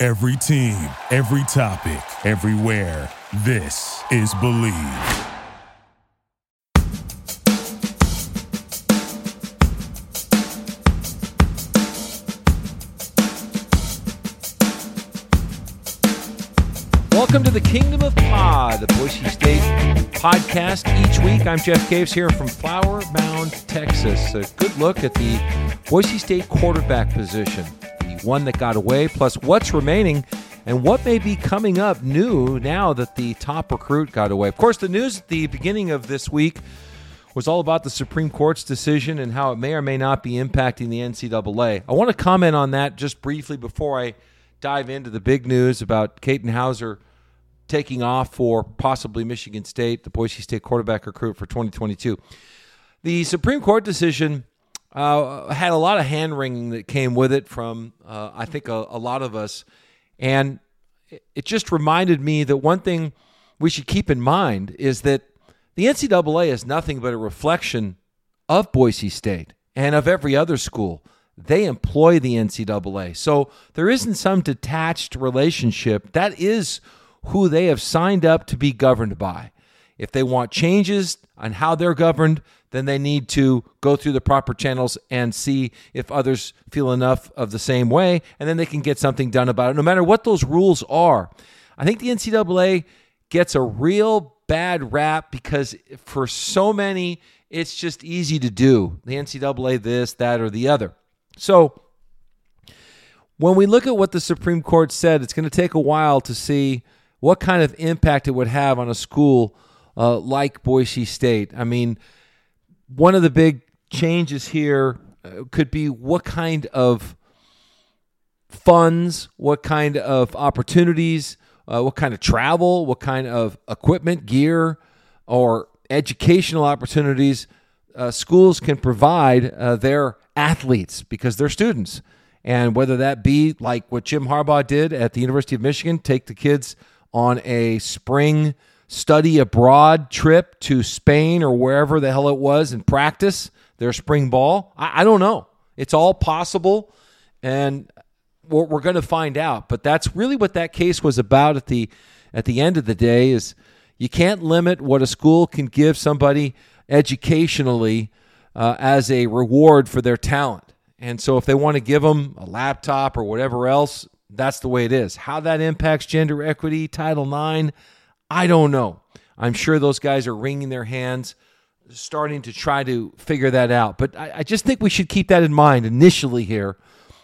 Every team, every topic, everywhere. This is Believe. Welcome to the Kingdom of Pod, the Boise State podcast. Each week, I'm Jeff Caves here from Flower Mound, Texas. A good look at the Boise State quarterback position, one that got away, plus what's remaining and what may be coming up new now that the top recruit got away. Of course, the news at the beginning of this week was all about the Supreme Court's decision and how it may or may not be impacting the NCAA. I want to comment on that just briefly before I dive into the big news about Katin Houser taking off for possibly Michigan State, the Boise State quarterback recruit for 2022. The Supreme Court decision uh, had a lot of hand wringing that came with it from, uh, I think, a, a lot of us. And it just reminded me that one thing we should keep in mind is that the NCAA is nothing but a reflection of Boise State and of every other school. They employ the NCAA. So there isn't some detached relationship. That is who they have signed up to be governed by. If they want changes on how they're governed, then they need to go through the proper channels and see if others feel enough of the same way, and then they can get something done about it, no matter what those rules are. I think the NCAA gets a real bad rap because for so many, it's just easy to do. The NCAA, this, that, or the other. So, when we look at what the Supreme Court said, it's going to take a while to see what kind of impact it would have on a school uh, like Boise State. I mean, one of the big changes here uh, could be what kind of funds, what kind of opportunities, uh, what kind of travel, what kind of equipment, gear, or educational opportunities uh, schools can provide uh, their athletes because they're students. And whether that be like what Jim Harbaugh did at the University of Michigan, take the kids on a spring study abroad trip to Spain or wherever the hell it was and practice their spring ball? I, I don't know. It's all possible, and we're, we're going to find out. But that's really what that case was about at the at the end of the day. Is you can't limit what a school can give somebody educationally uh, as a reward for their talent. And so, if they want to give them a laptop or whatever else, that's the way it is. How that impacts gender equity, Title IX, I don't know. I'm sure those guys are wringing their hands, starting to try to figure that out. But I, I just think we should keep that in mind initially here.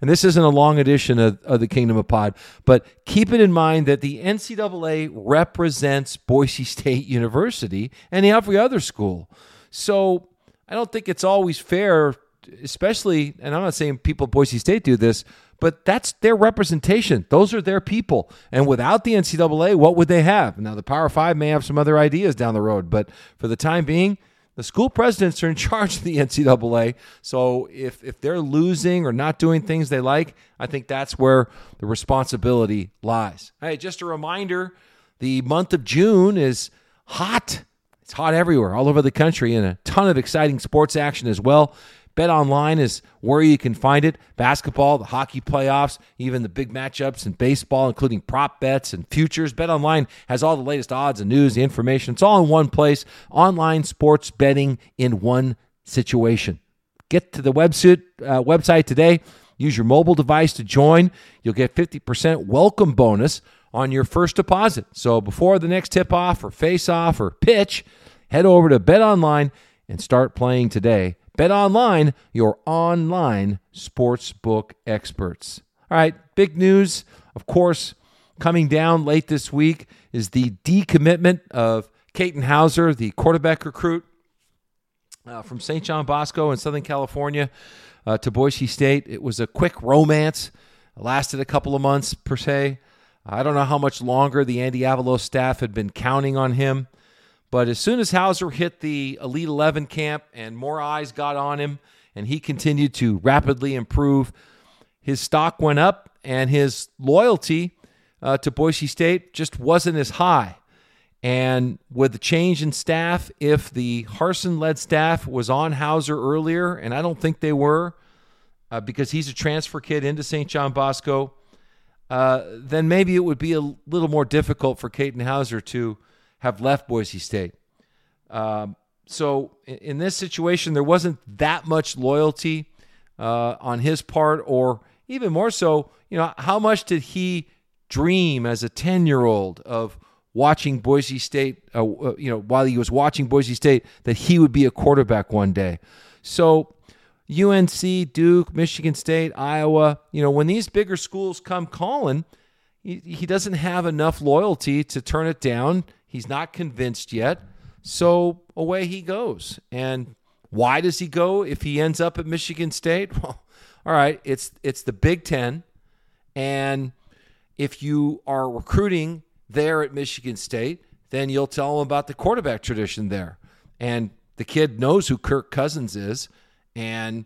And this isn't a long edition of, of, the Kingdom of Pod, but keep it in mind that the NCAA represents Boise State University and every other school. So I don't think it's always fair, especially, and I'm not saying people at Boise State do this, but that's their representation. Those are their people. And without the NCAA, what would they have? Now, the Power Five may have some other ideas down the road, but for the time being, the school presidents are in charge of the NCAA. So if, if they're losing or not doing things they like, I think that's where the responsibility lies. Hey, just a reminder the month of June is hot. It's hot everywhere, all over the country, and a ton of exciting sports action as well. Bet Online is where you can find it. Basketball, the hockey playoffs, even the big matchups in baseball, including prop bets and futures. Bet Online has all the latest odds and news, the information. It's all in one place. Online sports betting in one situation. Get to the website, uh, website today. Use your mobile device to join. You'll get 50% welcome bonus on your first deposit. So before the next tip off or face off or pitch, head over to Bet Online and start playing today. Bet Online, your online sportsbook experts. All right, big news, of course, coming down late this week is the decommitment of Katin Houser, the quarterback recruit uh, from St. John Bosco in Southern California uh, to Boise State. It was a quick romance. lasted a couple of months per se. I don't know how much longer the Andy Avalos staff had been counting on him. But as soon as Houser hit the Elite 11 camp and more eyes got on him and he continued to rapidly improve, his stock went up and his loyalty uh, to Boise State just wasn't as high. And with the change in staff, if the Harsin led staff was on Houser earlier, and I don't think they were, uh, because he's a transfer kid into St. John Bosco, uh, then maybe it would be a little more difficult for Katin Houser to have left Boise State. Um, so in, this situation, there wasn't that much loyalty uh, on his part, or even more so, you know, how much did he dream as a 10 year old of watching Boise State, uh, uh, you know, while he was watching Boise State, that he would be a quarterback one day? So UNC, Duke, Michigan State, Iowa, you know, when these bigger schools come calling, he, he doesn't have enough loyalty to turn it down. He's not convinced yet. So away he goes. And why does he go if he ends up at Michigan State? Well, all right, it's it's the Big 10 and if you are recruiting there at Michigan State, then you'll tell them about the quarterback tradition there. And the kid knows who Kirk Cousins is and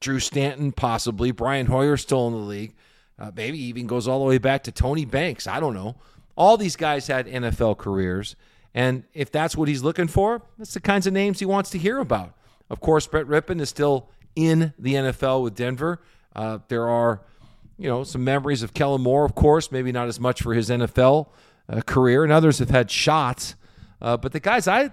Drew Stanton, possibly. Brian Hoyer still in the league. Uh, maybe even goes all the way back to Tony Banks. I don't know. All these guys had NFL careers. And if that's what he's looking for, that's the kinds of names he wants to hear about. Of course, Brett Rypien is still in the NFL with Denver. Uh, there are, you know, some memories of Kellen Moore, of course, maybe not as much for his NFL uh, career, and others have had shots. Uh, but the guys I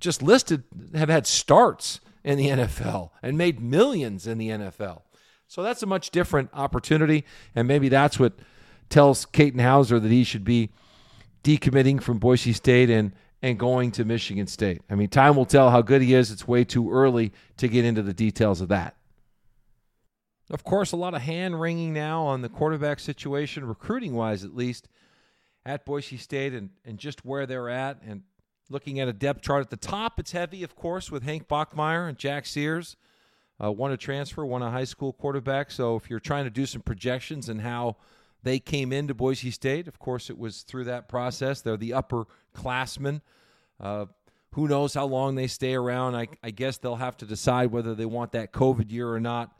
just listed have had starts in the NFL and made millions in the NFL. So that's a much different opportunity, and maybe that's what tells Katin Houser that he should be decommitting from Boise State and and going to Michigan State. I mean, time will tell how good he is. It's way too early to get into the details of that. Of course, a lot of hand wringing now on the quarterback situation, recruiting wise at least, at Boise State and, and just where they're at. And looking at a depth chart at the top, it's heavy, of course, with Hank Bachmeier and Jack Sears. Uh, one a transfer, one a high school quarterback. So if you're trying to do some projections and how they came into Boise State, of course, it was through that process. They're the upperclassmen. Uh, who knows how long they stay around? I, I, guess they'll have to decide whether they want that COVID year or not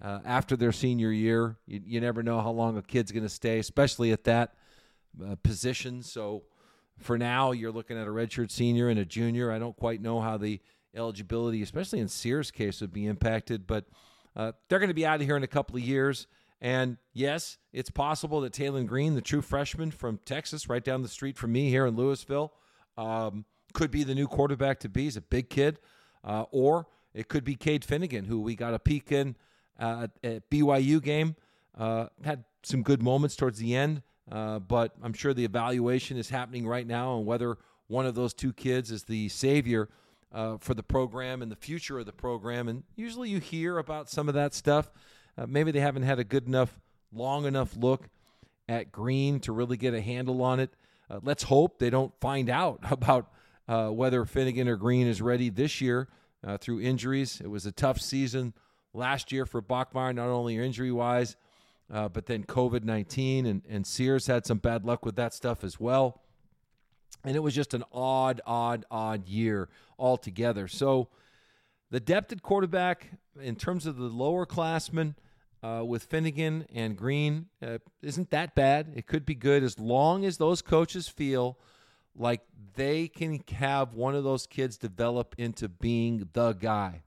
uh, after their senior year. You, you, never know how long a kid's going to stay, especially at that uh, position. So for now, you're looking at a redshirt senior and a junior. I don't quite know how the eligibility, especially in Sears' case, would be impacted, but uh, they're going to be out of here in a couple of years. And yes, it's possible that Taylen Green, the true freshman from Texas, right down the street from me here in Lewisville, um, could be the new quarterback to be. He's a big kid. Uh, or it could be Cade Fennegan, who we got a peek in uh, at BYU game. Uh, had some good moments towards the end, uh, but I'm sure the evaluation is happening right now on whether one of those two kids is the savior uh, for the program and the future of the program. And usually you hear about some of that stuff. Uh, maybe they haven't had a good enough, long enough look at Green to really get a handle on it. Uh, let's hope they don't find out about uh, whether Fennegan or Green is ready this year uh, through injuries. It was a tough season last year for Bachmeier, not only injury wise, uh, but then COVID 19, and, and Sears had some bad luck with that stuff as well. And it was just an odd, odd, odd year altogether. So, the depth at quarterback, in terms of the lower classmen, uh, with Fennegan and Green, uh, isn't that bad. It could be good as long as those coaches feel like they can have one of those kids develop into being the guy.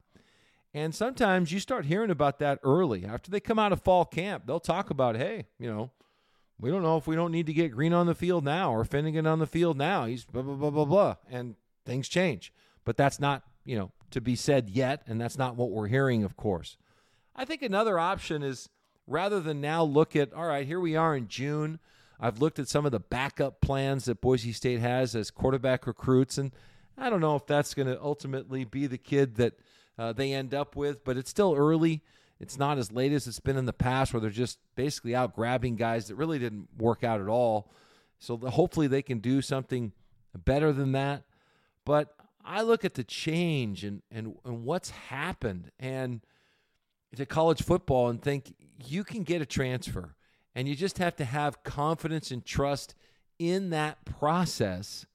And sometimes you start hearing about that early. After they come out of fall camp, they'll talk about, hey, you know, we don't know if we don't need to get Green on the field now or Fennegan on the field now. He's blah, blah, blah, blah, blah. And things change. But that's not, you know, to be said yet. And that's not what we're hearing, of course. I think another option is rather than now look at, all right, here we are in June. I've looked at some of the backup plans that Boise State has as quarterback recruits. And I don't know if that's going to ultimately be the kid that – uh, they end up with, but it's still early. It's not as late as it's been in the past where they're just basically out grabbing guys that really didn't work out at all. So hopefully they can do something better than that. But I look at the change and, and, and what's happened and to college football and think you can get a transfer And you just have to have confidence and trust in that process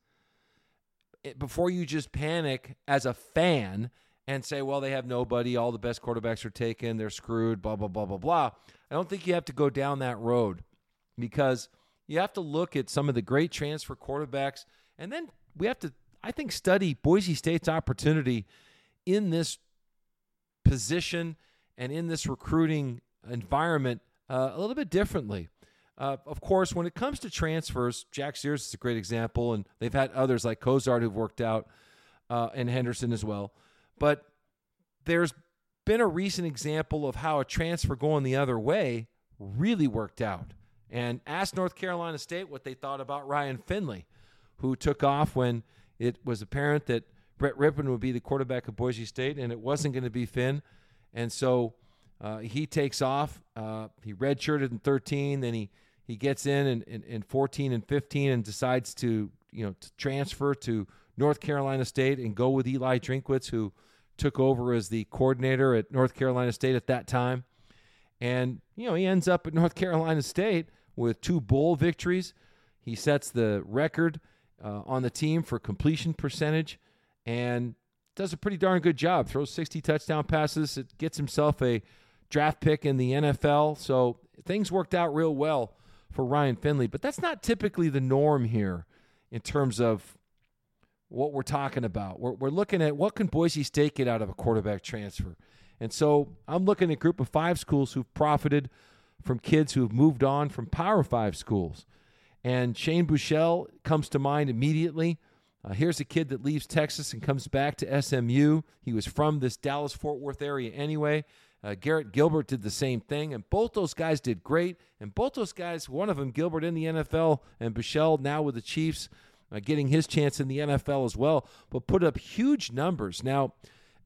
eh, before you just panic as a fan and say, well, they have nobody. All the best quarterbacks are taken. They're screwed, blah, blah, blah, blah, blah. I don't think you have to go down that road because you have to look at some of the great transfer quarterbacks. And then we have to, I think, study Boise State's opportunity in this position and in this recruiting environment uh, a little bit differently. Uh, of course, when it comes to transfers, Jack Sears is a great example, and they've had others like Cozart who've worked out, uh, and Henderson as well. But there's been a recent example of how a transfer going the other way really worked out. And ask North Carolina State what they thought about Ryan Finley, who took off when it was apparent that Brett Rypien would be the quarterback of Boise State, and it wasn't going to be Finn. And so uh, he takes off. Uh, he redshirted in 13, then he he gets in in, in in 14 and 15 and decides to you know to transfer to North Carolina State and go with Eli Drinkwitz, who took over as the coordinator at North Carolina State at that time. And you know he ends up at North Carolina State with two bowl victories. He sets the record uh, on the team for completion percentage and does a pretty darn good job. Throws 60 touchdown passes. It gets himself a draft pick in the NFL. So things worked out real well for Ryan Finley. But that's not typically the norm here in terms of what we're talking about. We're, we're looking at what can Boise State get out of a quarterback transfer. And so I'm looking at a group of five schools who've profited from kids who've moved on from Power Five schools. And Shane Buechele comes to mind immediately. Uh, here's a kid that leaves Texas and comes back to SMU. He was from this Dallas Fort Worth area anyway. Uh, Garrett Gilbert did the same thing, and both those guys did great. And both those guys, one of them, Gilbert in the NFL, and Buechele now with the Chiefs, uh, getting his chance in the NFL as well, but put up huge numbers now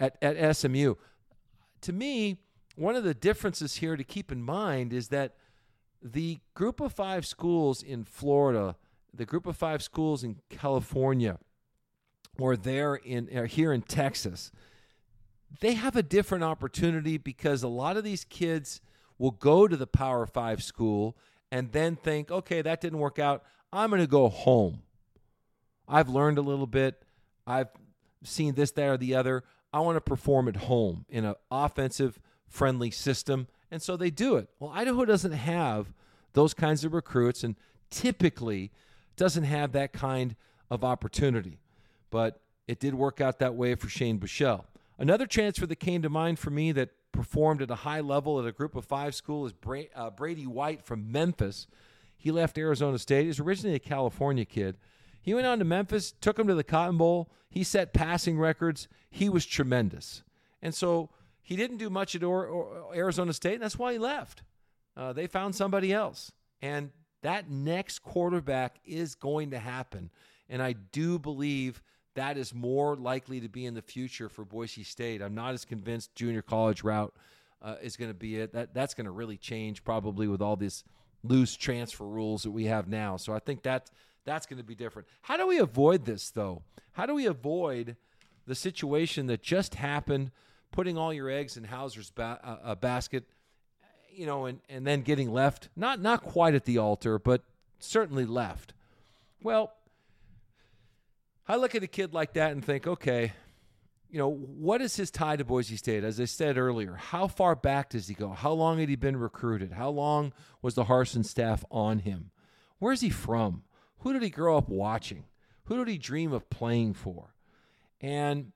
at, at SMU. To me, one of the differences here to keep in mind is that the group of five schools in Florida, the group of five schools in California, or there in or here in Texas, they have a different opportunity because a lot of these kids will go to the Power Five school and then think, okay, that didn't work out. I'm going to go home. I've learned a little bit. I've seen this, that, or the other. I want to perform at home in an offensive friendly system. And so they do it. Well, Idaho doesn't have those kinds of recruits and typically doesn't have that kind of opportunity. But it did work out that way for Shane Buechele. Another transfer that came to mind for me that performed at a high level at a group of five school is uh, Brady White from Memphis. He left Arizona State. He's originally a California kid. He went on to Memphis, took him to the Cotton Bowl. He set passing records. He was tremendous. And so he didn't do much at Arizona State, and that's why he left. Uh, they found somebody else. And that next quarterback is going to happen. And I do believe that is more likely to be in the future for Boise State. I'm not as convinced junior college route uh, is going to be it. That that's going to really change probably with all these loose transfer rules that we have now. So I think that that's going to be different. How do we avoid this though? How do we avoid the situation that just happened? putting all your eggs in Houser's ba- uh, basket, you know, and, and then getting left, not, not quite at the altar, but certainly left. Well, I look at a kid like that and think, okay, you know, what is his tie to Boise State? As I said earlier, how far back does he go? How long had he been recruited? How long was the Harsin staff on him? Where's he from? Who did he grow up watching? Who did he dream of playing for? And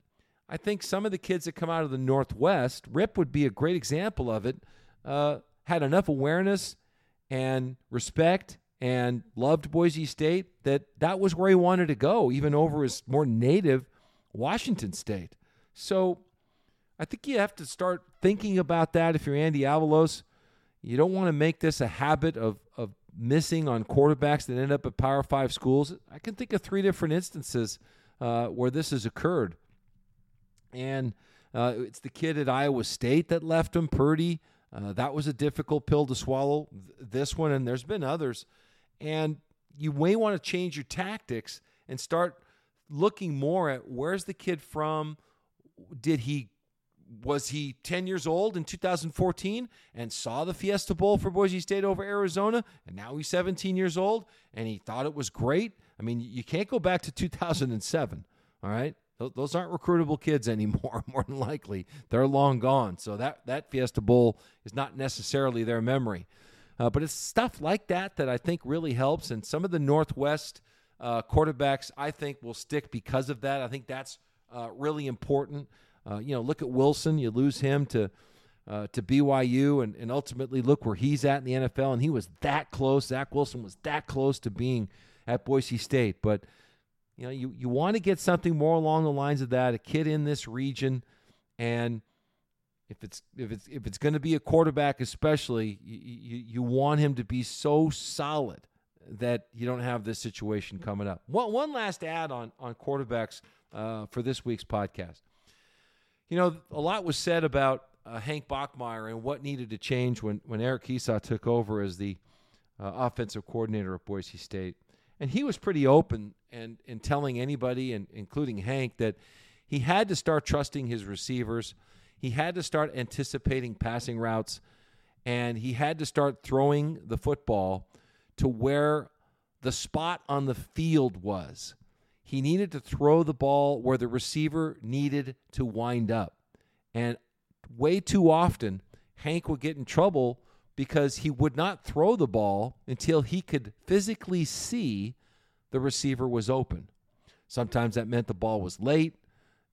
I think some of the kids that come out of the Northwest, Rip would be a great example of it, uh, had enough awareness and respect and loved Boise State that that was where he wanted to go, even over his more native Washington State. So I think you have to start thinking about that if you're Andy Avalos. You don't want to make this a habit of, of missing on quarterbacks that end up at Power Five schools. I can think of three different instances uh, where this has occurred. And uh, it's the kid at Iowa State that left him, Purdy. Uh, that was a difficult pill to swallow. This one, and there's been others. And you may want to change your tactics and start looking more at where's the kid from? Did he was he 10 years old in 2014 and saw the Fiesta Bowl for Boise State over Arizona? And now he's 17 years old and he thought it was great. I mean, you can't go back to 2007. All right. Those aren't recruitable kids anymore, more than likely. They're long gone. So that, that Fiesta Bowl is not necessarily their memory. Uh, but it's stuff like that that I think really helps. And some of the Northwest uh, quarterbacks, I think, will stick because of that. I think that's uh, really important. Uh, you know, look at Wilson. You lose him to uh, to BYU, and, and ultimately look where he's at in the NFL. And he was that close. Zach Wilson was that close to being at Boise State. But you know, you you want to get something more along the lines of that. A kid in this region, and if it's if it's if it's going to be a quarterback, especially, you, you you want him to be so solid that you don't have this situation coming up. One one last ad on on quarterbacks uh, for this week's podcast. You know, a lot was said about uh, Hank Bachmeier and what needed to change when, when Eric Kiesau took over as the uh, offensive coordinator at Boise State. And he was pretty open and in telling anybody, and including Hank, that he had to start trusting his receivers. He had to start anticipating passing routes, and he had to start throwing the football to where the spot on the field was. He needed to throw the ball where the receiver needed to wind up. And way too often, Hank would get in trouble because he would not throw the ball until he could physically see the receiver was open. Sometimes that meant the ball was late.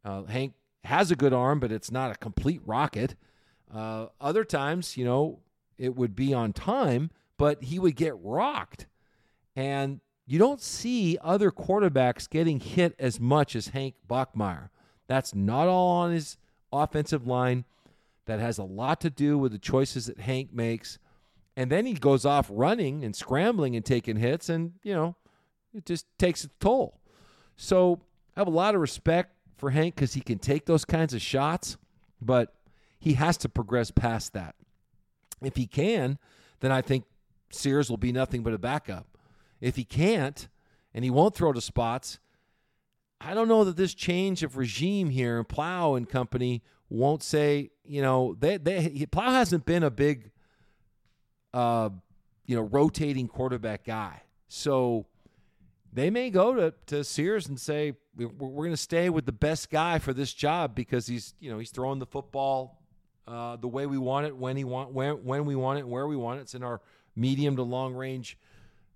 Uh, Hank has a good arm, but it's not a complete rocket. Uh, other times, you know, it would be on time, but he would get rocked. And you don't see other quarterbacks getting hit as much as Hank Bachmeier. That's not all on his offensive line. That has a lot to do with the choices that Hank makes. And then he goes off running and scrambling and taking hits, and, you know, it just takes its toll. So I have a lot of respect for Hank because he can take those kinds of shots, but he has to progress past that. If he can, then I think Sears will be nothing but a backup. If he can't, and he won't throw to spots, I don't know that this change of regime here, Plough and company won't say, you know, they, they Plough hasn't been a big, uh, you know, rotating quarterback guy. So they may go to, to Sears and say, we're, we're going to stay with the best guy for this job because he's, you know, he's throwing the football uh, the way we want it, when he want, when, when we want it, where we want it. It's in our medium to long range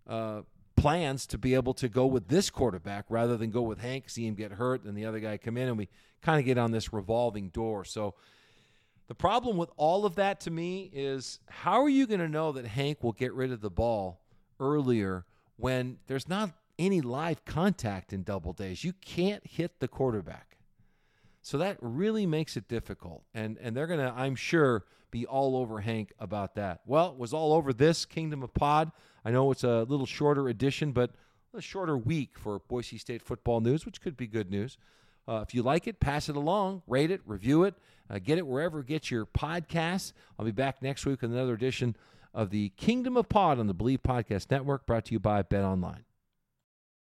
uh, plans to be able to go with this quarterback rather than go with Hank, see him get hurt, and the other guy come in, and we kind of get on this revolving door. So the problem with all of that to me is how are you going to know that Hank will get rid of the ball earlier when there's not any live contact in double days? You can't hit the quarterback. So that really makes it difficult. And and they're to I'm sure be all over Hank about that. Well, it was all over this Kingdom of Pod. I know it's a little shorter edition, but a shorter week for Boise State football news, which could be good news. Uh, if you like it, pass it along, rate it, review it, uh, get it wherever it gets your podcasts. I'll be back next week with another edition of the Kingdom of Pod on the Believe Podcast Network, brought to you by Bet Online.